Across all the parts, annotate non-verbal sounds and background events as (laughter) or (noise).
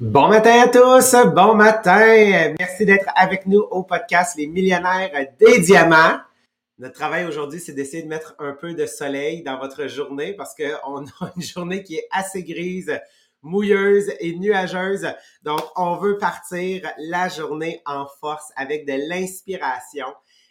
Bon matin à tous, bon matin. Merci d'être avec nous au podcast Les millionnaires des diamants. Notre travail aujourd'hui, c'est d'essayer de mettre un peu de soleil dans votre journée parce qu'on a une journée qui est assez grise, mouilleuse et nuageuse. Donc, on veut partir la journée en force avec de l'inspiration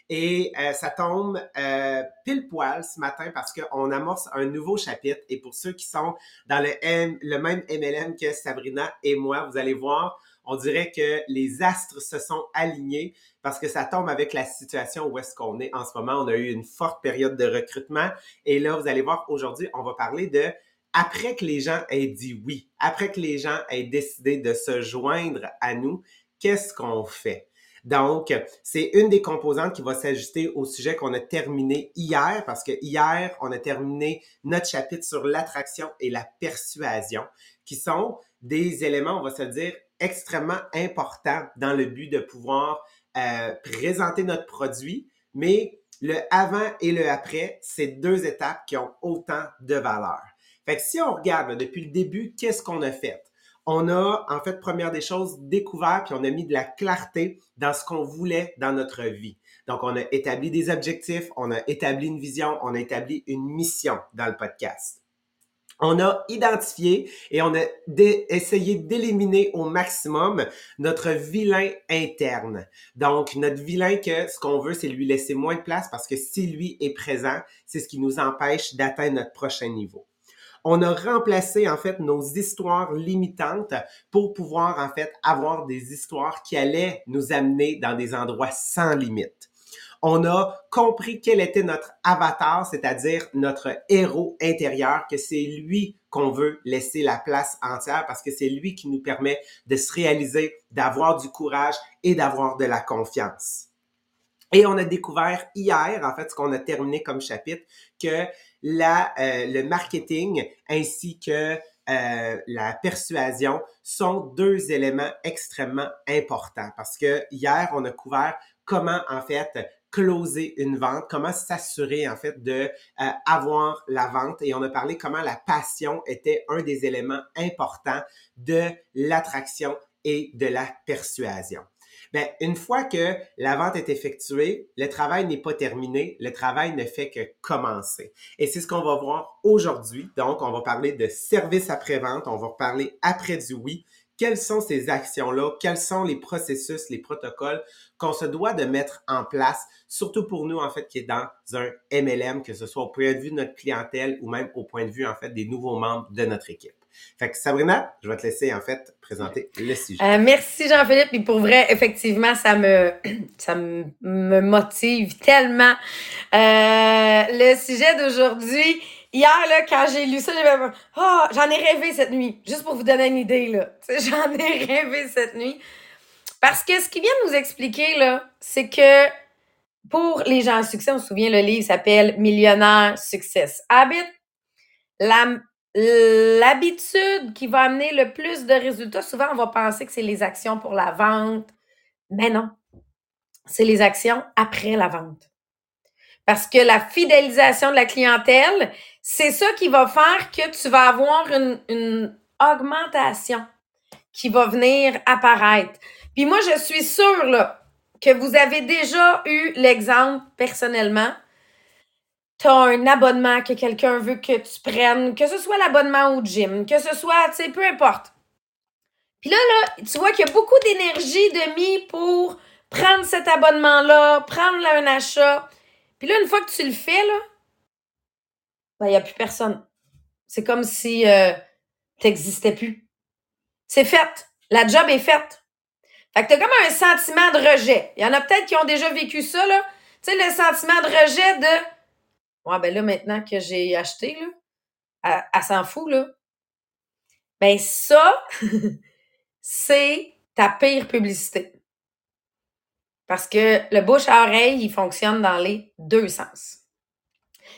et euh, ça tombe euh, pile poil ce matin parce qu'on amorce un nouveau chapitre. Et pour ceux qui sont dans le, M, le même MLM que Sabrina et moi, vous allez voir, on dirait que les astres se sont alignés parce que ça tombe avec la situation où est-ce qu'on est en ce moment. On a eu une forte période de recrutement. Et là, vous allez voir, aujourd'hui, on va parler de après que les gens aient dit oui, après que les gens aient décidé de se joindre à nous, qu'est-ce qu'on fait? Donc, c'est une des composantes qui va s'ajuster au sujet qu'on a terminé hier, parce que hier, on a terminé notre chapitre sur l'attraction et la persuasion, qui sont des éléments, on va se dire, extrêmement importants dans le but de pouvoir euh, présenter notre produit, mais le avant et le après, c'est deux étapes qui ont autant de valeur. Fait que si on regarde depuis le début, qu'est-ce qu'on a fait? On a, en fait, première des choses, découvert, puis on a mis de la clarté dans ce qu'on voulait dans notre vie. Donc, on a établi des objectifs, on a établi une vision, on a établi une mission dans le podcast. On a identifié et on a essayé d'éliminer au maximum notre vilain interne. Donc, notre vilain que ce qu'on veut, c'est lui laisser moins de place parce que si lui est présent, c'est ce qui nous empêche d'atteindre notre prochain niveau on a remplacé en fait nos histoires limitantes pour pouvoir en fait avoir des histoires qui allaient nous amener dans des endroits sans limite. On a compris quel était notre avatar, c'est-à-dire notre héros intérieur, que c'est lui qu'on veut laisser la place entière parce que c'est lui qui nous permet de se réaliser, d'avoir du courage et d'avoir de la confiance. Et on a découvert hier, en fait, ce qu'on a terminé comme chapitre, que la, euh, le marketing ainsi que euh, la persuasion sont deux éléments extrêmement importants parce que hier, on a couvert comment, en fait, closer une vente, comment s'assurer en fait de euh, avoir la vente et on a parlé comment la passion était un des éléments importants de l'attraction et de la persuasion. Bien, une fois que la vente est effectuée, le travail n'est pas terminé, le travail ne fait que commencer. Et c'est ce qu'on va voir aujourd'hui. Donc, on va parler de service après-vente, on va parler après du oui. Quelles sont ces actions-là? Quels sont les processus, les protocoles qu'on se doit de mettre en place, surtout pour nous, en fait, qui est dans un MLM, que ce soit au point de vue de notre clientèle ou même au point de vue, en fait, des nouveaux membres de notre équipe? Fait que Sabrina, je vais te laisser en fait présenter le sujet. Euh, merci Jean-Philippe. Et pour vrai, effectivement, ça me, (clears throat) ça me, motive tellement. Euh, le sujet d'aujourd'hui, hier, là, quand j'ai lu ça, j'avais oh, j'en ai rêvé cette nuit. Juste pour vous donner une idée, là. (laughs) J'en ai (laughs) rêvé cette nuit. Parce que ce qu'il vient de nous expliquer, là, c'est que pour les gens à succès, on se souvient, le livre s'appelle Millionnaire Success Habit. La l'habitude qui va amener le plus de résultats, souvent on va penser que c'est les actions pour la vente, mais non, c'est les actions après la vente. Parce que la fidélisation de la clientèle, c'est ça qui va faire que tu vas avoir une, augmentation qui va venir apparaître. Puis moi, je suis sûre que vous avez déjà eu l'exemple personnellement tu as un abonnement que quelqu'un veut que tu prennes, que ce soit l'abonnement au gym, que ce soit, tu sais, peu importe. Puis là, là, tu vois qu'il y a beaucoup d'énergie de mis pour prendre cet abonnement-là, prendre un achat. Puis là, une fois que tu le fais, là, ben, il n'y a plus personne. C'est comme si euh, tu n'existais plus. C'est fait. La job est faite. Fait que tu as comme un sentiment de rejet. Il y en a peut-être qui ont déjà vécu ça, là. Tu sais, le sentiment de rejet de Ouais, ben là, maintenant que j'ai acheté, là, elle, s'en fout, là. Ben ça, (laughs) c'est ta pire publicité. Parce que le bouche à oreille, il fonctionne dans les deux sens.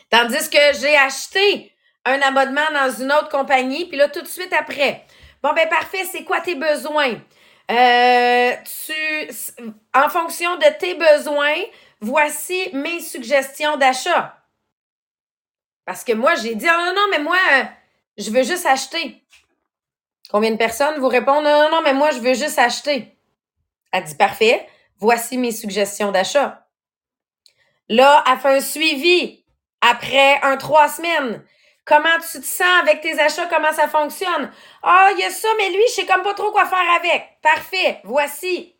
Tandis que j'ai acheté un abonnement dans une autre compagnie, puis là, tout de suite après, bon, ben parfait, c'est quoi tes besoins? Euh, tu, en fonction de tes besoins, voici mes suggestions d'achat. Parce que moi, j'ai dit, oh non, non, mais moi, je veux juste acheter. Combien de personnes vous répondent non, non, non, mais moi, je veux juste acheter? Elle dit parfait, voici mes suggestions d'achat. Là, elle fait un suivi après un trois semaines. Comment tu te sens avec tes achats? Comment ça fonctionne? Ah, il y a ça, mais lui, je sais comme pas trop quoi faire avec. Parfait. Voici.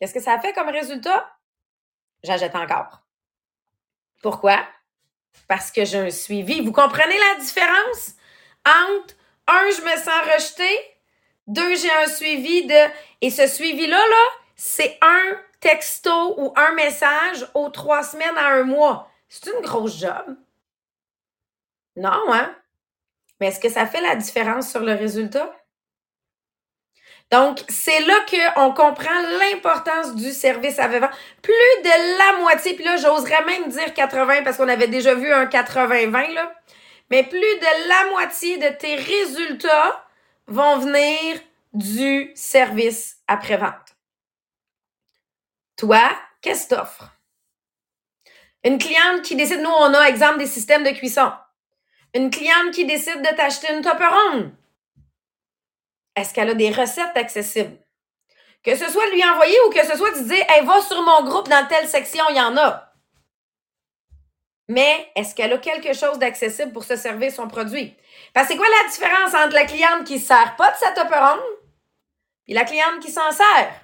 Qu'est-ce que ça fait comme résultat? J'achète encore. Pourquoi? Parce que j'ai un suivi. Vous comprenez la différence entre un, je me sens rejeté, deux, j'ai un suivi de. Et ce suivi-là, là, c'est un texto ou un message aux trois semaines à un mois. C'est une grosse job. Non, hein? Mais est-ce que ça fait la différence sur le résultat? Donc, c'est là qu'on comprend l'importance du service à vivant. Plus de la moitié, puis là, j'oserais même dire 80 parce qu'on avait déjà vu un 80-20, là. Mais plus de la moitié de tes résultats vont venir du service après-vente. Toi, qu'est-ce que t'offres? Une cliente qui décide, nous, on a exemple des systèmes de cuisson. Une cliente qui décide de t'acheter une Tupperone. Est-ce qu'elle a des recettes accessibles? Que ce soit de lui envoyer ou que ce soit de dire, elle va sur mon groupe dans telle section, il y en a. Mais est-ce qu'elle a quelque chose d'accessible pour se servir son produit? Parce que c'est quoi la différence entre la cliente qui ne sert pas de sa Tupperone et la cliente qui s'en sert?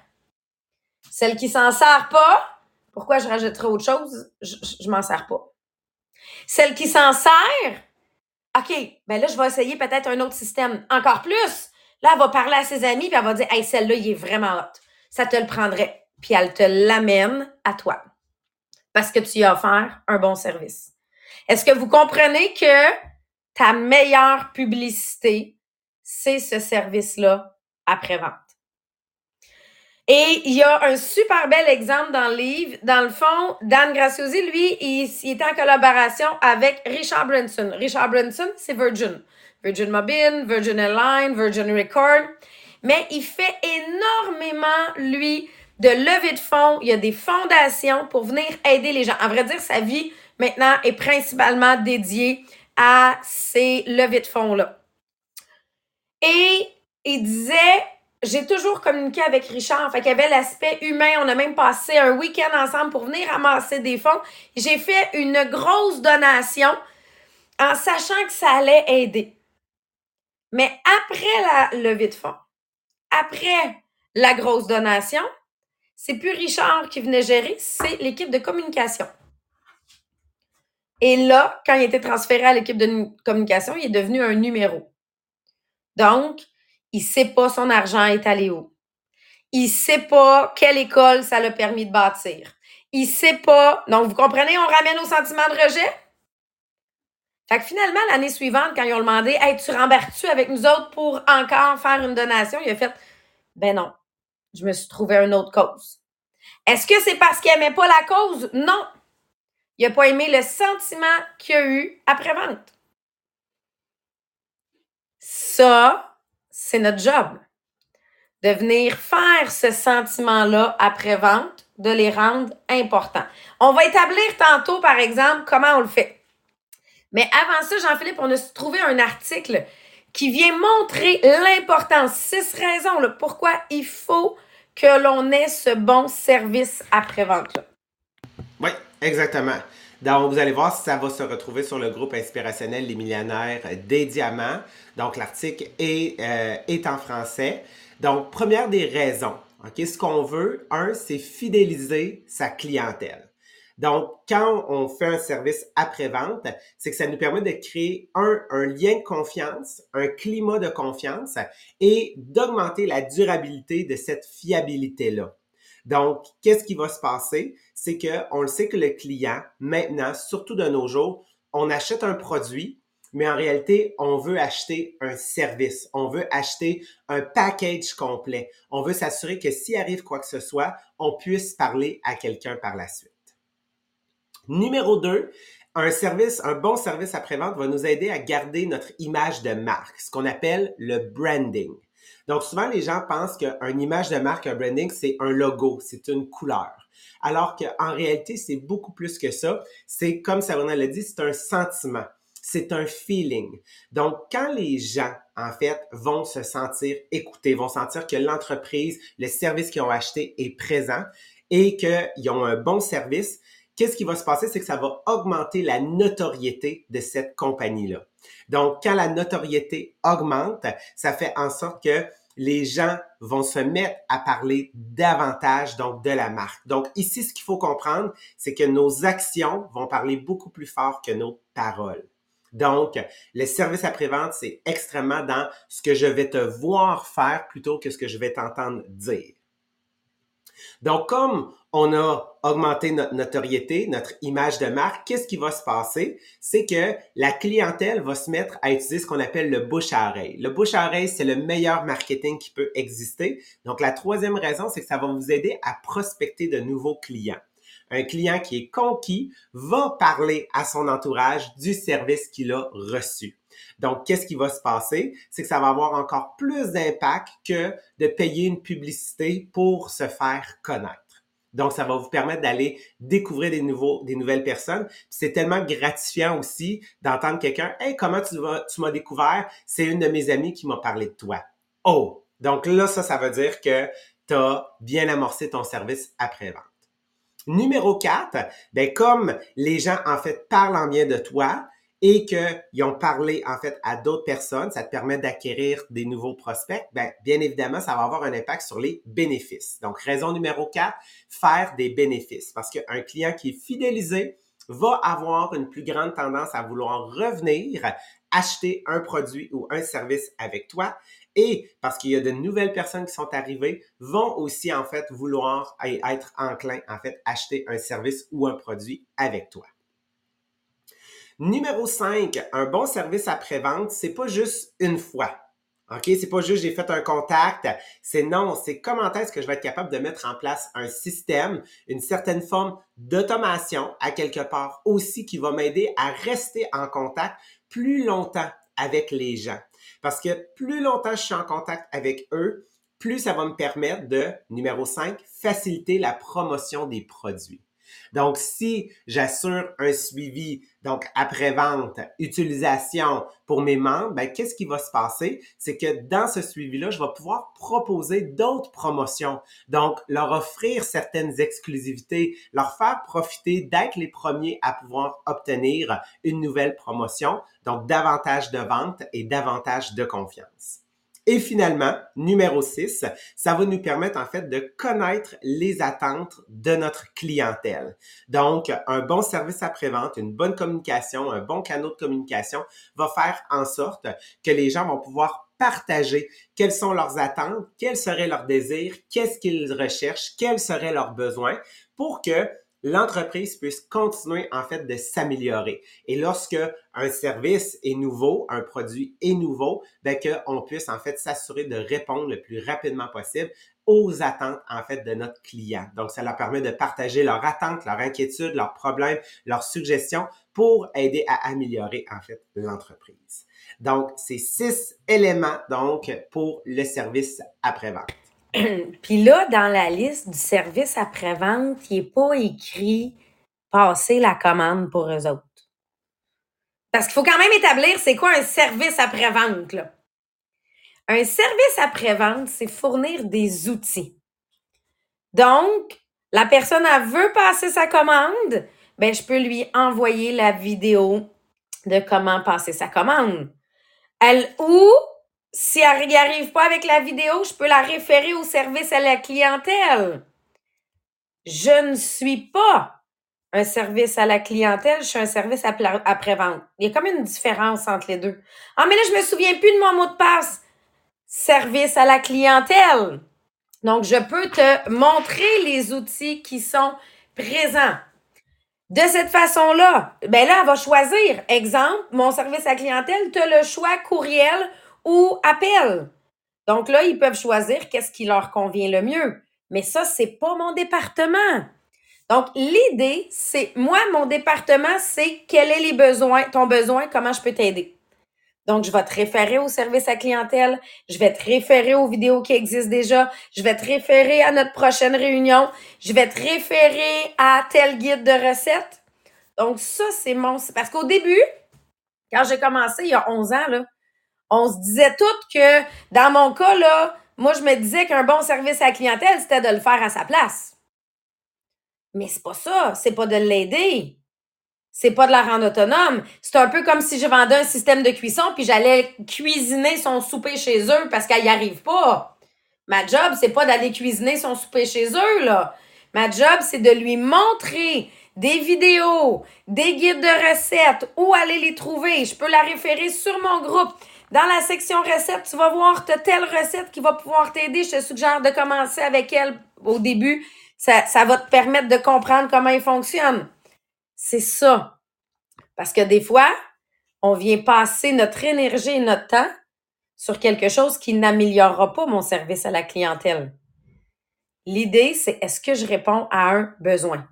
Celle qui s'en sert pas, pourquoi je rajouterais autre chose? Je, je, m'en sers pas. Celle qui s'en sert, OK, ben là, je vais essayer peut-être un autre système. Encore plus. Là, elle va parler à ses amis, puis elle va dire Hey, celle-là, il est vraiment hot. Ça te le prendrait. Puis elle te l'amène à toi. Parce que tu as offert un bon service. Est-ce que vous comprenez que ta meilleure publicité, c'est ce service-là après-vente? Et il y a un super bel exemple dans le livre. Dans le fond, Dan Graciosi, lui, il, il était en collaboration avec Richard Branson. Richard Branson, c'est Virgin. Virgin Mobile, Virgin Airlines, Virgin Record. Mais il fait énormément, lui, de levée de fonds. Il y a des fondations pour venir aider les gens. En vrai dire, sa vie, maintenant, est principalement dédiée à ces levées de fonds-là. Et il disait, j'ai toujours communiqué avec Richard. Fait qu'il y avait l'aspect humain. On a même passé un week-end ensemble pour venir amasser des fonds. J'ai fait une grosse donation en sachant que ça allait aider. Mais après la levée de fonds, après la grosse donation, c'est plus Richard qui venait gérer, c'est l'équipe de communication. Et là, quand il était transféré à l'équipe de communication, il est devenu un numéro. Donc, il sait pas son argent est allé où. Il sait pas quelle école ça l'a permis de bâtir. Il sait pas. Donc, vous comprenez, on ramène au sentiment de rejet? Fait que finalement, l'année suivante, quand ils ont demandé Hey, tu rembarques-tu avec nous autres pour encore faire une donation? Il a fait Ben non, je me suis trouvé une autre cause. Est-ce que c'est parce qu'il n'aimait pas la cause? Non. Il n'a pas aimé le sentiment qu'il a eu après-vente. Ça, c'est notre job. De venir faire ce sentiment-là après-vente, de les rendre importants. On va établir tantôt, par exemple, comment on le fait. Mais avant ça, Jean-Philippe, on a trouvé un article qui vient montrer l'importance, six raisons là, pourquoi il faut que l'on ait ce bon service après-vente. Oui, exactement. Donc, vous allez voir si ça va se retrouver sur le groupe inspirationnel Les Millionnaires des Diamants. Donc, l'article est, euh, est en français. Donc, première des raisons. OK, ce qu'on veut, un, c'est fidéliser sa clientèle. Donc, quand on fait un service après-vente, c'est que ça nous permet de créer un, lien de confiance, un climat de confiance et d'augmenter la durabilité de cette fiabilité-là. Donc, qu'est-ce qui va se passer? C'est qu'on le sait que le client, maintenant, surtout de nos jours, on achète un produit, mais en réalité, on veut acheter un service, on veut acheter un package complet. On veut s'assurer que s'il arrive quoi que ce soit, on puisse parler à quelqu'un par la suite. Numéro 2, un service, un bon service après-vente va nous aider à garder notre image de marque, ce qu'on appelle le branding. Donc souvent, les gens pensent qu'une image de marque, un branding, c'est un logo, c'est une couleur. Alors qu'en réalité, c'est beaucoup plus que ça. C'est, comme Sabrina l'a dit, c'est un sentiment. c'est un feeling. Donc, quand les gens, en fait, vont se sentir écoutés, vont sentir que l'entreprise, le service qu'ils ont acheté est présent et qu'ils ont un bon service, qu'est-ce qui va se passer? C'est que ça va augmenter la notoriété de cette compagnie-là. Donc, quand la notoriété augmente, ça fait en sorte que les gens vont se mettre à parler davantage donc de la marque. Donc ici, ce qu'il faut comprendre, c'est que nos actions vont parler beaucoup plus fort que nos paroles. Donc, le service après-vente, c'est extrêmement dans ce que je vais te voir faire plutôt que ce que je vais t'entendre dire. Donc, comme on a augmenté notre notoriété, notre image de marque, qu'est-ce qui va se passer? C'est que la clientèle va se mettre à utiliser ce qu'on appelle le bouche à oreille. Le bouche à oreille, c'est le meilleur marketing qui peut exister. Donc, la troisième raison, c'est que ça va vous aider à prospecter de nouveaux clients. Un client qui est conquis va parler à son entourage du service qu'il a reçu. Donc, qu'est-ce qui va se passer? C'est que ça va avoir encore plus d'impact que de payer une publicité pour se faire connaître. Donc, ça va vous permettre d'aller découvrir des nouveaux, des nouvelles personnes. C'est tellement gratifiant aussi d'entendre quelqu'un, hey, comment tu, m'as découvert? C'est une de mes amies qui m'a parlé de toi. Oh! Donc là, ça, ça veut dire que tu as bien amorcé ton service après-vente. Numéro 4, ben, comme les gens, en fait, parlent en bien de toi, et qu'ils ont parlé en fait à d'autres personnes, ça te permet d'acquérir des nouveaux prospects, ben, bien évidemment, ça va avoir un impact sur les bénéfices. Donc, raison numéro 4, faire des bénéfices. Parce qu'un client qui est fidélisé va avoir une plus grande tendance à vouloir revenir, acheter un produit ou un service avec toi. Et parce qu'il y a de nouvelles personnes qui sont arrivées, vont aussi en fait vouloir être enclins en fait acheter un service ou un produit avec toi. Numéro 5, un bon service après-vente, c'est pas juste une fois. OK? C'est pas juste j'ai fait un contact. C'est non, c'est comment est-ce que je vais être capable de mettre en place un système, une certaine forme d'automation à quelque part aussi qui va m'aider à rester en contact plus longtemps avec les gens. Parce que plus longtemps je suis en contact avec eux, plus ça va me permettre de, numéro 5, faciliter la promotion des produits. Donc, si j'assure un suivi, donc après-vente, utilisation pour mes membres, ben, qu'est-ce qui va se passer? C'est que dans ce suivi-là, je vais pouvoir proposer d'autres promotions. Donc, leur offrir certaines exclusivités, leur faire profiter d'être les premiers à pouvoir obtenir une nouvelle promotion. Donc, davantage de ventes et davantage de confiance. Et finalement, numéro 6, ça va nous permettre en fait de connaître les attentes de notre clientèle. Donc, un bon service après-vente, une bonne communication, un bon canal de communication va faire en sorte que les gens vont pouvoir partager quelles sont leurs attentes, quels seraient leurs désirs, qu'est-ce qu'ils recherchent, quels seraient leurs besoins pour que l'entreprise puisse continuer en fait de s'améliorer. Et lorsque un service est nouveau, un produit est nouveau, ben qu'on puisse en fait s'assurer de répondre le plus rapidement possible aux attentes en fait de notre client. Donc ça leur permet de partager leurs attentes, leurs inquiétudes, leurs problèmes, leurs suggestions pour aider à améliorer en fait l'entreprise. Donc c'est six éléments donc pour le service après-vente. (clears throat) Puis là, dans la liste du service après-vente, il n'est pas écrit passer la commande pour eux autres. Parce qu'il faut quand même établir c'est quoi un service après-vente. Un service après-vente, c'est fournir des outils. Donc, la personne, elle veut passer sa commande, ben, je peux lui envoyer la vidéo de comment passer sa commande. Elle, ou si elle n'y arrive pas avec la vidéo, je peux la référer au service à la clientèle. Je ne suis pas un service à la clientèle, je suis un service après-vente. Il y a comme une différence entre les deux. Ah, mais là, je me souviens plus de mon mot de passe. Service à la clientèle. Donc, je peux te montrer les outils qui sont présents. De cette façon-là, ben là, elle va choisir. Exemple, mon service à clientèle, tu as le choix courriel ou appel. Donc là, ils peuvent choisir qu'est-ce qui leur convient le mieux. Mais ça, c'est pas mon département. Donc, l'idée, c'est, moi, mon département, c'est quels sont les besoins, ton besoin, comment je peux t'aider. Donc, je vais te référer au service à clientèle, je vais te référer aux vidéos qui existent déjà, je vais te référer à notre prochaine réunion, je vais te référer à tel guide de recettes. Donc, ça, c'est mon... Parce qu'au début, Quand j'ai commencé il y a 11 ans, là, on se disait toutes que, dans mon cas, là, moi, je me disais qu'un bon service à la clientèle, c'était de le faire à sa place. Mais c'est pas ça. C'est pas de l'aider. C'est pas de la rendre autonome. C'est un peu comme si je vendais un système de cuisson puis j'allais cuisiner son souper chez eux parce qu'elle y arrive pas. Ma job, c'est pas d'aller cuisiner son souper chez eux, là. Ma job, c'est de lui montrer des vidéos, des guides de recettes, où aller les trouver. Je peux la référer sur mon groupe. Dans la section recettes, tu vas voir telle recette qui va pouvoir t'aider. Je te suggère de commencer avec elle au début. Ça, ça va te permettre de comprendre comment elle fonctionne. C'est ça. Parce que des fois, on vient passer notre énergie et notre temps sur quelque chose qui n'améliorera pas mon service à la clientèle. L'idée, c'est est-ce que je réponds à un besoin?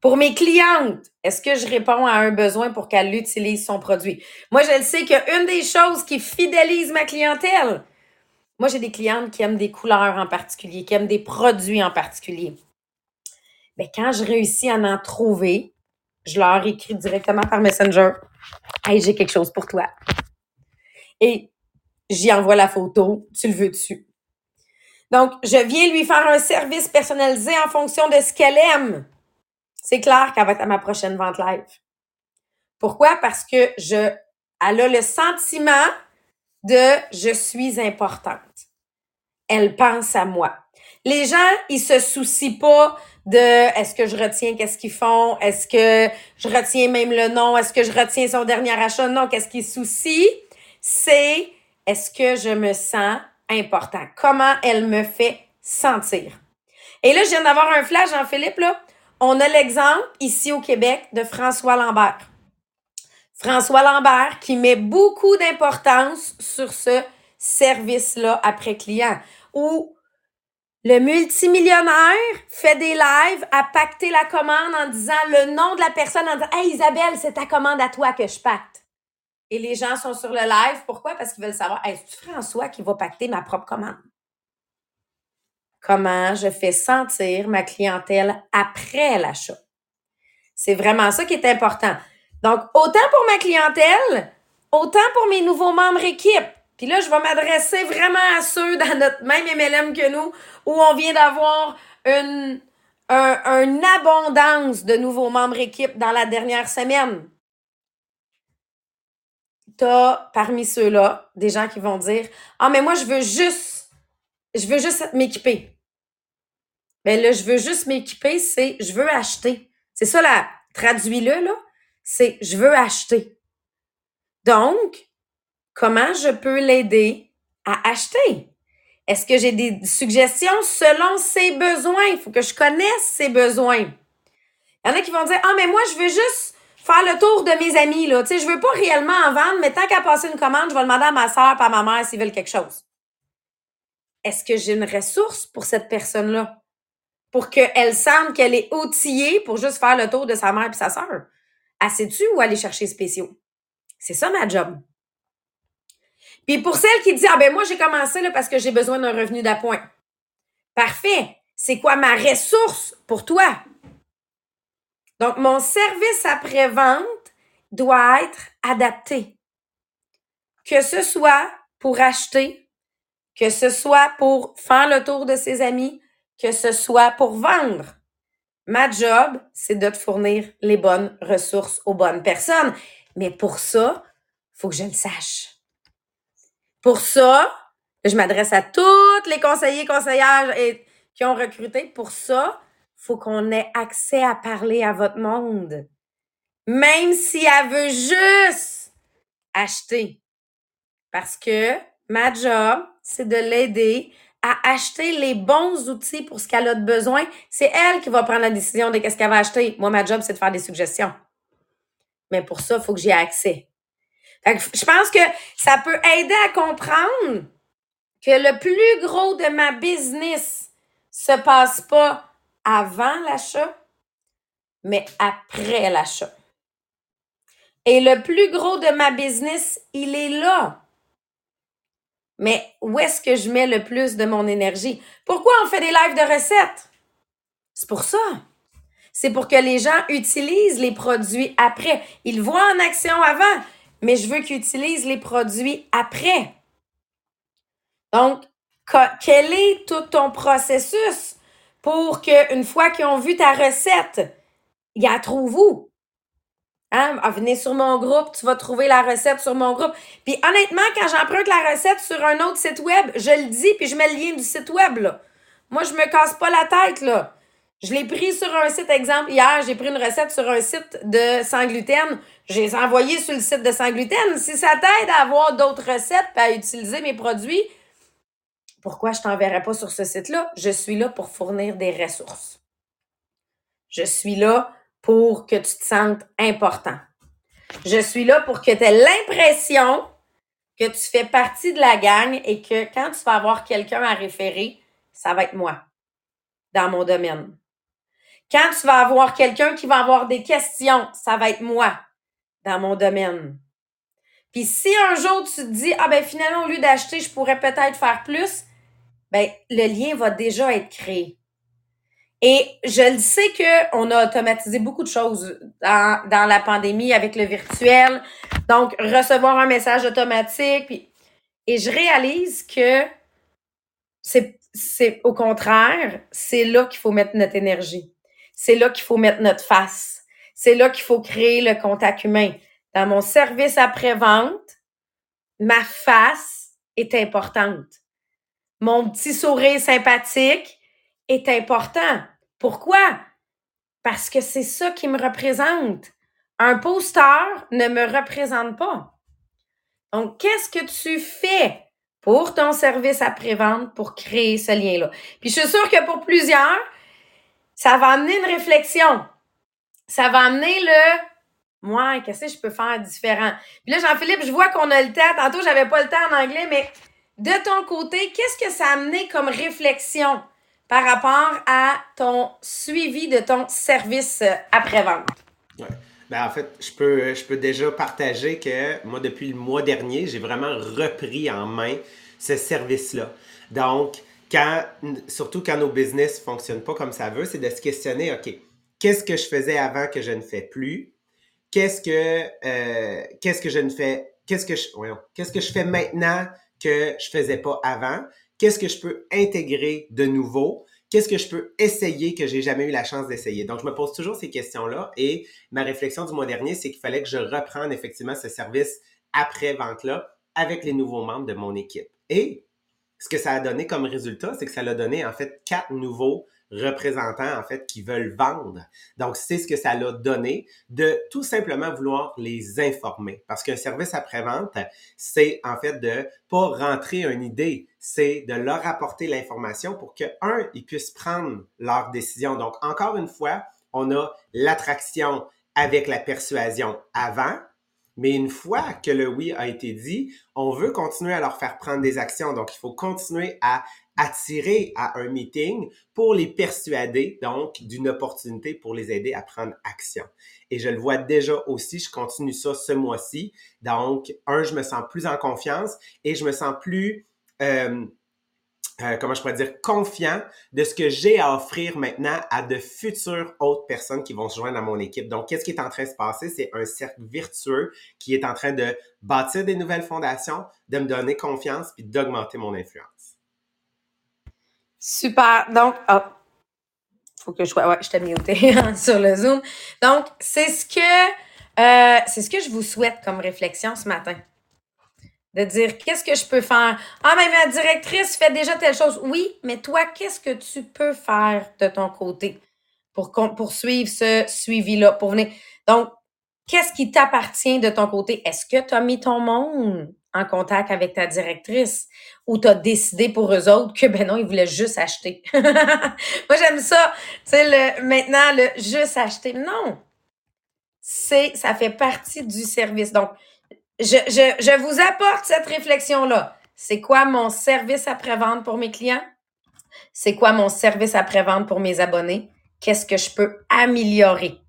Pour mes clientes, est-ce que je réponds à un besoin pour qu'elle utilise son produit? Moi, je le sais qu'une des choses qui fidélise ma clientèle, moi, j'ai des clientes qui aiment des couleurs en particulier, qui aiment des produits en particulier. Mais quand je réussis à en trouver, je leur écris directement par Messenger. Hey, j'ai quelque chose pour toi. Et j'y envoie la photo. Tu le veux dessus. Donc, je viens lui faire un service personnalisé en fonction de ce qu'elle aime. C'est clair qu'elle va être à ma prochaine vente live. Pourquoi? Parce que je, elle a le sentiment de je suis importante. Elle pense à moi. Les gens, ils se soucient pas de est-ce que je retiens qu'est-ce qu'ils font, est-ce que je retiens même le nom, est-ce que je retiens son dernier achat, non, qu'est-ce qui soucie, c'est est-ce que je me sens important, comment elle me fait sentir? Et là, je viens d'avoir un flash, Jean-Philippe, là. On a l'exemple ici au Québec de François Lambert. François Lambert qui met beaucoup d'importance sur ce service-là après client, où le multimillionnaire fait des lives à pacter la commande en disant le nom de la personne, en disant Hey Isabelle, c'est ta commande à toi que je pacte. Et les gens sont sur le live. Pourquoi? Parce qu'ils veulent savoir est-ce François qui va pacter ma propre commande? Comment je fais sentir ma clientèle après l'achat? C'est vraiment ça qui est important. Donc, autant pour ma clientèle, autant pour mes nouveaux membres équipe. Puis là, je vais m'adresser vraiment à ceux dans notre même MLM que nous, où on vient d'avoir une, un, abondance de nouveaux membres équipe dans la dernière semaine. T'as parmi ceux-là des gens qui vont dire Ah, mais moi, je veux juste, je veux juste m'équiper. Mais là, je veux juste m'équiper, c'est je veux acheter. C'est ça, là, traduis-le, là. C'est je veux acheter. Donc, comment je peux l'aider à acheter? Est-ce que j'ai des suggestions selon ses besoins? Il faut que je connaisse ses besoins. Il y en a qui vont dire, ah, mais moi, je veux juste faire le tour de mes amis, là. Tu sais, je veux pas réellement en vendre, mais tant qu'à passer une commande, je vais demander à ma soeur et à ma mère s'ils veulent quelque chose. Est-ce que j'ai une ressource pour cette personne-là? Pour qu'elle sente qu'elle est outillée pour juste faire le tour de sa mère et sa soeur? Assez-tu ou aller chercher spéciaux? C'est ça ma job. Puis pour celle qui dit, ah ben moi j'ai commencé là parce que j'ai besoin d'un revenu d'appoint. Parfait. C'est quoi ma ressource pour toi? Donc, mon service après-vente doit être adapté. Que ce soit pour acheter, que ce soit pour faire le tour de ses amis, que ce soit pour vendre. Ma job, c'est de te fournir les bonnes ressources aux bonnes personnes. Mais pour ça, faut que je le sache. Pour ça, je m'adresse à tous les conseillers, conseillères qui ont recruté. Pour ça, faut qu'on ait accès à parler à votre monde. Même si elle veut juste acheter. Parce que ma job, c'est de l'aider à acheter les bons outils pour ce qu'elle a de besoin. C'est elle qui va prendre la décision de qu'est-ce qu'elle va acheter. Moi, ma job, c'est de faire des suggestions. Mais pour ça, il faut que j'y accès je pense que ça peut aider à comprendre que le plus gros de ma business se passe pas avant l'achat, mais après l'achat. Et le plus gros de ma business, il est là. Mais où est-ce que je mets le plus de mon énergie? Pourquoi on fait des lives de recettes? C'est pour ça. C'est pour que les gens utilisent les produits après. Ils voient en action avant. mais je veux qu'ils utilisent les produits après. Donc, quel est tout ton processus pour qu'une fois qu'ils ont vu ta recette, ils la trouvent où? Hein? Venez sur mon groupe, tu vas trouver la recette sur mon groupe. Puis honnêtement, quand j'emprunte la recette sur un autre site web, je le dis, puis je mets le lien du site web. Moi, je me casse pas la tête. là. Je l'ai pris sur un site, exemple, hier, j'ai pris une recette sur un site de sans gluten. J'ai envoyé sur le site de sans gluten. Si ça t'aide à avoir d'autres recettes et à utiliser mes produits, pourquoi je t'enverrai pas sur ce site-là? Je suis là pour fournir des ressources. Je suis là pour que tu te sentes important. Je suis là pour que tu aies l'impression que tu fais partie de la gang et que quand tu vas avoir quelqu'un à référer, ça va être moi dans mon domaine. Quand tu vas avoir quelqu'un qui va avoir des questions, ça va être moi dans mon domaine. Puis si un jour tu te dis, ah ben finalement, au lieu d'acheter, je pourrais peut-être faire plus, ben le lien va déjà être créé. Et je le sais qu'on a automatisé beaucoup de choses dans, dans, la pandémie avec le virtuel. Donc, recevoir un message automatique. Puis, et je réalise que c'est, c'est au contraire, c'est là qu'il faut mettre notre énergie. C'est là qu'il faut mettre notre face. C'est là qu'il faut créer le contact humain. Dans mon service après-vente, ma face est importante. Mon petit sourire sympathique est important. Pourquoi? Parce que c'est ça qui me représente. Un poster ne me représente pas. Donc, qu'est-ce que tu fais pour ton service après-vente pour créer ce lien-là? Puis je suis sûre que pour plusieurs, ça va amener une réflexion. Ça va amener le moi, qu'est-ce que je peux faire différent? Puis là, Jean-Philippe, je vois qu'on a le temps. Tantôt, j'avais pas le temps en anglais, mais de ton côté, qu'est-ce que ça a amené comme réflexion? Par rapport à ton suivi de ton service après-vente? Ouais. Ben, en fait, je peux, je peux déjà partager que moi, depuis le mois dernier, j'ai vraiment repris en main ce service-là. Donc, quand, surtout quand nos business ne fonctionnent pas comme ça veut, c'est de se questionner, OK, qu'est-ce que je faisais avant que je ne fais plus? Qu'est-ce que, euh, qu'est-ce que je ne fais, qu'est-ce que je, qu'est-ce que je fais maintenant que je faisais pas avant? Qu'est-ce que je peux intégrer de nouveau? Qu'est-ce que je peux essayer que j'ai jamais eu la chance d'essayer? Donc, je me pose toujours ces questions-là et ma réflexion du mois dernier, c'est qu'il fallait que je reprenne effectivement ce service après-vente-là avec les nouveaux membres de mon équipe. Et ce que ça a donné comme résultat, c'est que ça l'a donné en fait quatre nouveaux représentants en fait qui veulent vendre. Donc c'est ce que ça l'a donné de tout simplement vouloir les informer parce qu'un service après-vente, c'est en fait de pas rentrer une idée, c'est de leur apporter l'information pour que un ils puissent prendre leur décision. Donc encore une fois, on a l'attraction avec la persuasion avant mais une fois que le oui a été dit, on veut continuer à leur faire prendre des actions. Donc, il faut continuer à attirer à un meeting pour les persuader, donc, d'une opportunité pour les aider à prendre action. Et je le vois déjà aussi, je continue ça ce mois-ci. Donc, un, je me sens plus en confiance et je me sens plus... Euh, euh, comment je pourrais dire, confiant de ce que j'ai à offrir maintenant à de futures autres personnes qui vont se joindre à mon équipe. Donc, qu'est-ce qui est en train de se passer? C'est un cercle vertueux qui est en train de bâtir des nouvelles fondations, de me donner confiance puis d'augmenter mon influence. Super. Donc, oh, faut que je sois, ouais, je t'ai muté (laughs) sur le Zoom. Donc, c'est ce que, euh, c'est ce que je vous souhaite comme réflexion ce matin de dire qu'est-ce que je peux faire? Ah, mais ma directrice fait déjà telle chose. Oui, mais toi, qu'est-ce que tu peux faire de ton côté pour poursuivre ce suivi-là, pour venir? Donc, qu'est-ce qui t'appartient de ton côté? Est-ce que tu as mis ton monde en contact avec ta directrice ou tu as décidé pour eux autres que ben non, ils voulaient juste acheter? (laughs) Moi, j'aime ça. Tu sais, le, maintenant, le juste acheter. Non. C'est, ça fait partie du service. Donc, je, je, je vous apporte cette réflexion-là. C'est quoi mon service après-vente pour mes clients? C'est quoi mon service après-vente pour mes abonnés? Qu'est-ce que je peux améliorer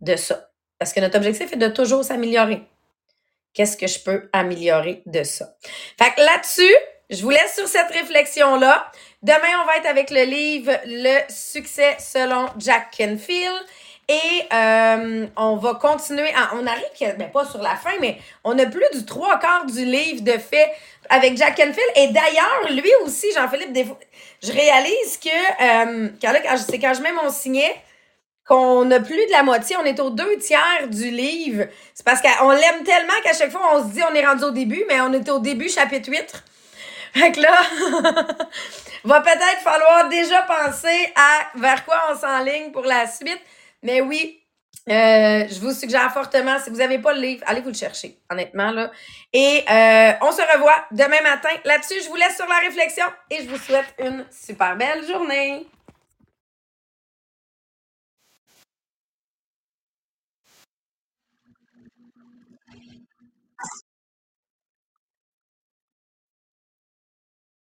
de ça? Parce que notre objectif est de toujours s'améliorer. Qu'est-ce que je peux améliorer de ça? Fait que là-dessus, je vous laisse sur cette réflexion-là. Demain, on va être avec le livre Le succès selon Jack Canfield. Et euh, on va continuer. on arrive, ben pas sur la fin, mais on a plus du trois quarts du livre de fait avec Jack Canfield. Et d'ailleurs, lui aussi, Jean-Philippe, je réalise que euh, quand, c'est quand je mets mon signet qu'on a plus de la moitié, on est aux deux tiers du livre. C'est parce qu'on l'aime tellement qu'à chaque fois, on se dit on est rendu au début, mais on est au début, chapitre 8. Fait que là, (laughs) va peut-être falloir déjà penser à vers quoi on s'enligne pour la suite. Mais oui, euh, je vous suggère fortement, si vous n'avez pas le livre, allez vous le chercher, honnêtement. Là. Et euh, on se revoit demain matin. Là-dessus, je vous laisse sur la réflexion et je vous souhaite une super belle journée.